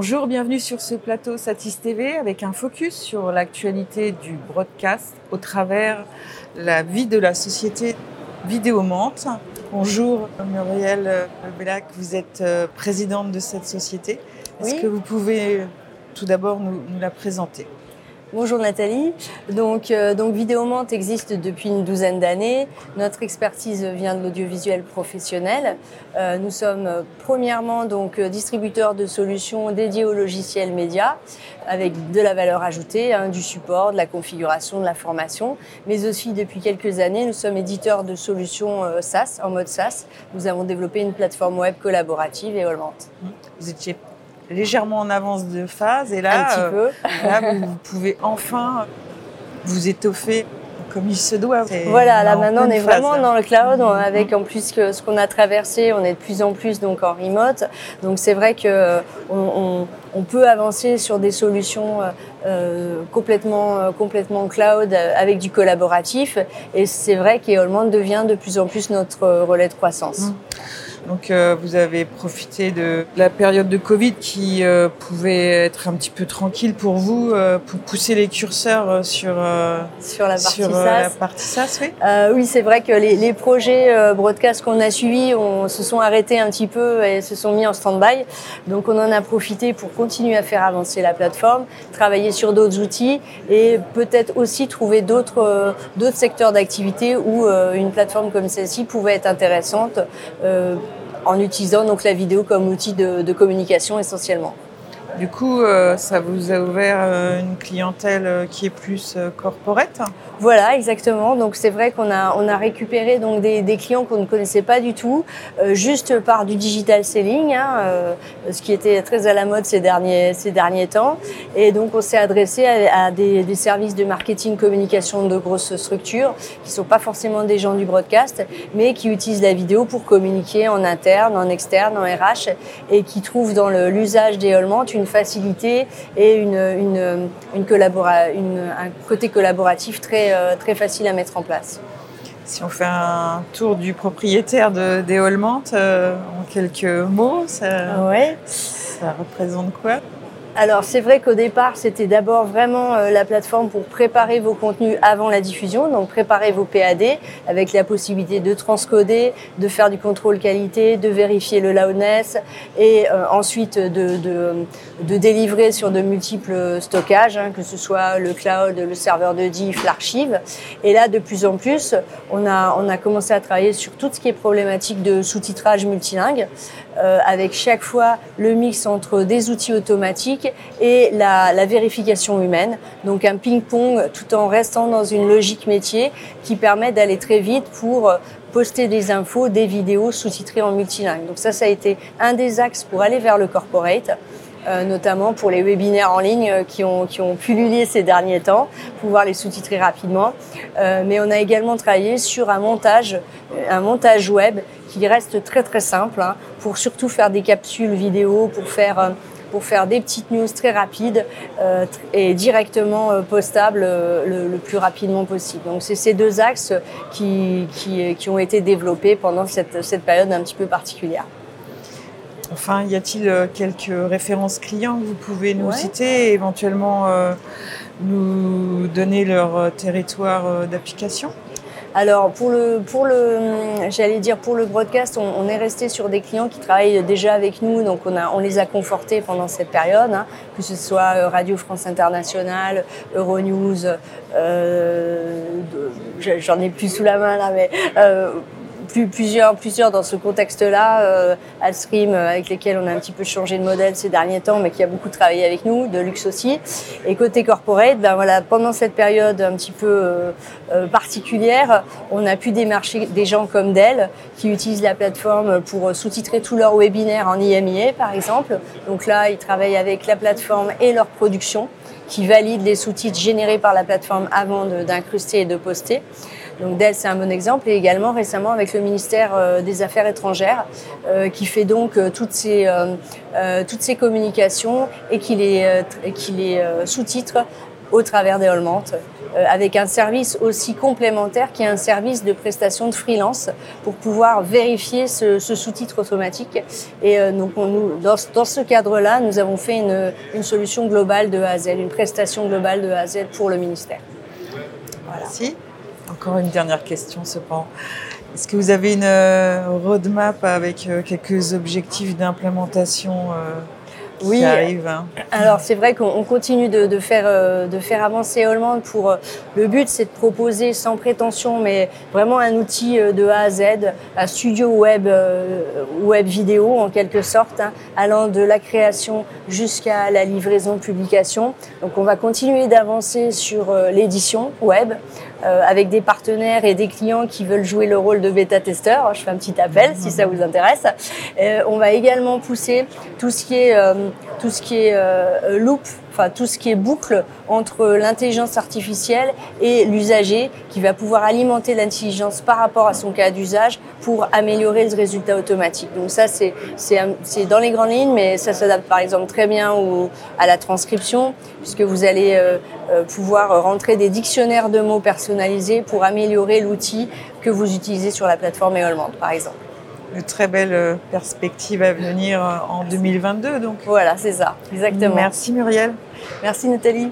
Bonjour, bienvenue sur ce plateau Satis TV avec un focus sur l'actualité du broadcast au travers la vie de la société Vidéomante. Bonjour Muriel Bellac, vous êtes euh, présidente de cette société. Est-ce que vous pouvez tout d'abord nous, nous la présenter? Bonjour Nathalie. Donc, euh, donc Vidéomante existe depuis une douzaine d'années. Notre expertise vient de l'audiovisuel professionnel. Euh, nous sommes euh, premièrement donc euh, distributeurs de solutions dédiées au logiciel média avec de la valeur ajoutée, hein, du support, de la configuration, de la formation. Mais aussi depuis quelques années, nous sommes éditeurs de solutions euh, SaaS en mode SaaS. Nous avons développé une plateforme web collaborative et Allmante. Vous étiez légèrement en avance de phase et là, Un peu. là vous, vous pouvez enfin vous étoffer comme il se doit. Voilà, là en maintenant on est phase, vraiment là. dans le cloud, on- avec en plus que ce qu'on a traversé, on est de plus en plus donc en remote. Donc c'est vrai que euh, on, on- on peut avancer sur des solutions euh, euh, complètement euh, complètement cloud euh, avec du collaboratif. Et c'est vrai qu'Eolment devient de plus en plus notre euh, relais de croissance. Mm. Donc euh, vous avez profité de la période de Covid qui euh, pouvait être un petit peu tranquille pour vous, euh, pour pousser les curseurs euh, sur, euh, Sur la partie sur euh, SaaS. la partie SaaS, oui. Euh, oui, c'est vrai que les, les projets euh, broadcast qu'on a suivis on, se sont arrêtés un petit peu et se sont mis en stand-by. Donc on en a profité pour continuer à faire avancer la plateforme, travailler sur d'autres outils et peut-être aussi trouver d'autres euh, d'autres secteurs d'activité où euh, une plateforme comme celle-ci pouvait être intéressante euh, en utilisant donc la vidéo comme outil de, de communication essentiellement. Du coup, euh, ça vous a ouvert euh, une clientèle euh, qui est plus corporate. Voilà, exactement. Donc c'est vrai qu'on a on a récupéré donc des, des clients qu'on ne connaissait pas du tout, euh, juste par du digital selling, hein, euh, ce qui était très à la mode ces derniers ces derniers temps. Et donc on s'est adressé à, des, des services de marketing communication de grosses structures qui sont pas forcément des gens du broadcast, mais qui utilisent la vidéo pour communiquer en interne, en externe, en RH, et qui trouvent dans l'usage des Allments une facilité et une une une, collabora- une un côté collaboratif très euh, très facile à mettre en place. Si on fait un tour du propriétaire de, des euh, en quelques mots, ça, Ouais. ça représente quoi? Alors c'est vrai qu'au départ c'était d'abord vraiment euh, la plateforme pour préparer vos contenus avant la diffusion, donc préparer vos PAD avec la possibilité de transcoder, de faire du contrôle qualité, de vérifier le loudness et euh, ensuite de, délivrer sur de multiples stockages, hein, que ce soit le cloud, le serveur de diff, l'archive. Et là de plus en plus on a, on a commencé à travailler sur tout ce qui est problématique de sous-titrage multilingue euh, avec chaque fois le mix entre des outils automatiques et la, la vérification humaine. Donc un ping-pong tout en restant dans une logique métier qui permet d'aller très vite pour euh, poster des infos, des vidéos sous-titrées en multilingue. Donc ça, ça a été un des axes pour aller vers le corporate. euh, notamment pour les webinaires en ligne euh, qui ont, qui ont pullulé ces derniers temps, pouvoir les sous-titrer rapidement. Mais on a également travaillé sur un montage, un montage web qui reste très très simple hein, pour surtout faire des capsules vidéo, pour faire euh, pour faire des petites news très rapides euh, et directement euh, postables euh, le, le plus rapidement possible. Donc c'est ces deux axes qui, qui, qui ont été développés pendant cette, cette période un petit peu particulière. Enfin, y a-t-il quelques références clients que vous pouvez nous Ouais. citer et éventuellement nous donner leur territoire d'application? Alors pour le pour le j'allais dire pour le broadcast, on, est resté sur des clients qui travaillent déjà avec nous, donc on a on les a confortés pendant cette période, hein, que ce soit euh, Radio France Internationale, Euronews, euh, j'en ai plus sous la main là, mais euh, plus, plusieurs, plusieurs dans ce contexte-là, euh, Alstream, euh, avec lesquels on a un petit peu changé de modèle ces derniers temps, mais qui a beaucoup travaillé avec nous, de luxe aussi. Et côté corporate, ben voilà, pendant cette période un petit peu euh, euh, particulière, on a pu démarcher des gens comme Dell, qui utilisent la plateforme pour sous-titrer tous leurs webinaires en IMIA, par exemple. Donc là, ils travaillent avec la plateforme et leur production, qui valident les sous-titres générés par la plateforme avant d'incruster et de poster. Donc Dell, c'est un bon exemple. Et également récemment avec le ministère euh, des Affaires étrangères, euh, qui fait donc euh, toutes ces toutes ces communications et qui les les sous-titre au travers d'Eolment, euh, avec un service aussi complémentaire qui est un service de prestation de freelance pour pouvoir vérifier ce, sous-titre automatique. Et donc, nous, dans, ce cadre-là, nous avons fait une, solution globale de A une prestation globale de A pour le ministère. Voilà. Merci. Encore une dernière question, cependant. Est-ce que vous avez une euh, roadmap avec quelques objectifs d'implémentation oui. Hein. Alors c'est vrai qu'on continue de, faire, euh, de faire avancer Holland pour euh, le but c'est de proposer sans prétention mais vraiment un outil euh, de A à Z, un studio web web vidéo en quelque sorte, hein, allant de la création jusqu'à la livraison publication. Donc on va continuer d'avancer sur l'édition web. Avec des partenaires et des clients qui veulent jouer le rôle de bêta-testeur. Je fais un petit appel si ça vous intéresse. on va également pousser tout ce qui est tout ce qui est euh, loop, enfin tout ce qui est boucle entre l'intelligence artificielle et l'usager qui va pouvoir alimenter l'intelligence par rapport à son cas d'usage pour améliorer le résultat automatique. Donc ça c'est dans les grandes lignes, mais ça s'adapte par exemple très bien à la transcription puisque vous allez euh, euh, pouvoir rentrer des dictionnaires de mots personnalisés pour améliorer l'outil que vous utilisez sur la plateforme Eolment par exemple de très belles euh, perspectives à venir euh, en 2022. Donc. Voilà, c'est ça, exactement. Merci Muriel. Merci Nathalie.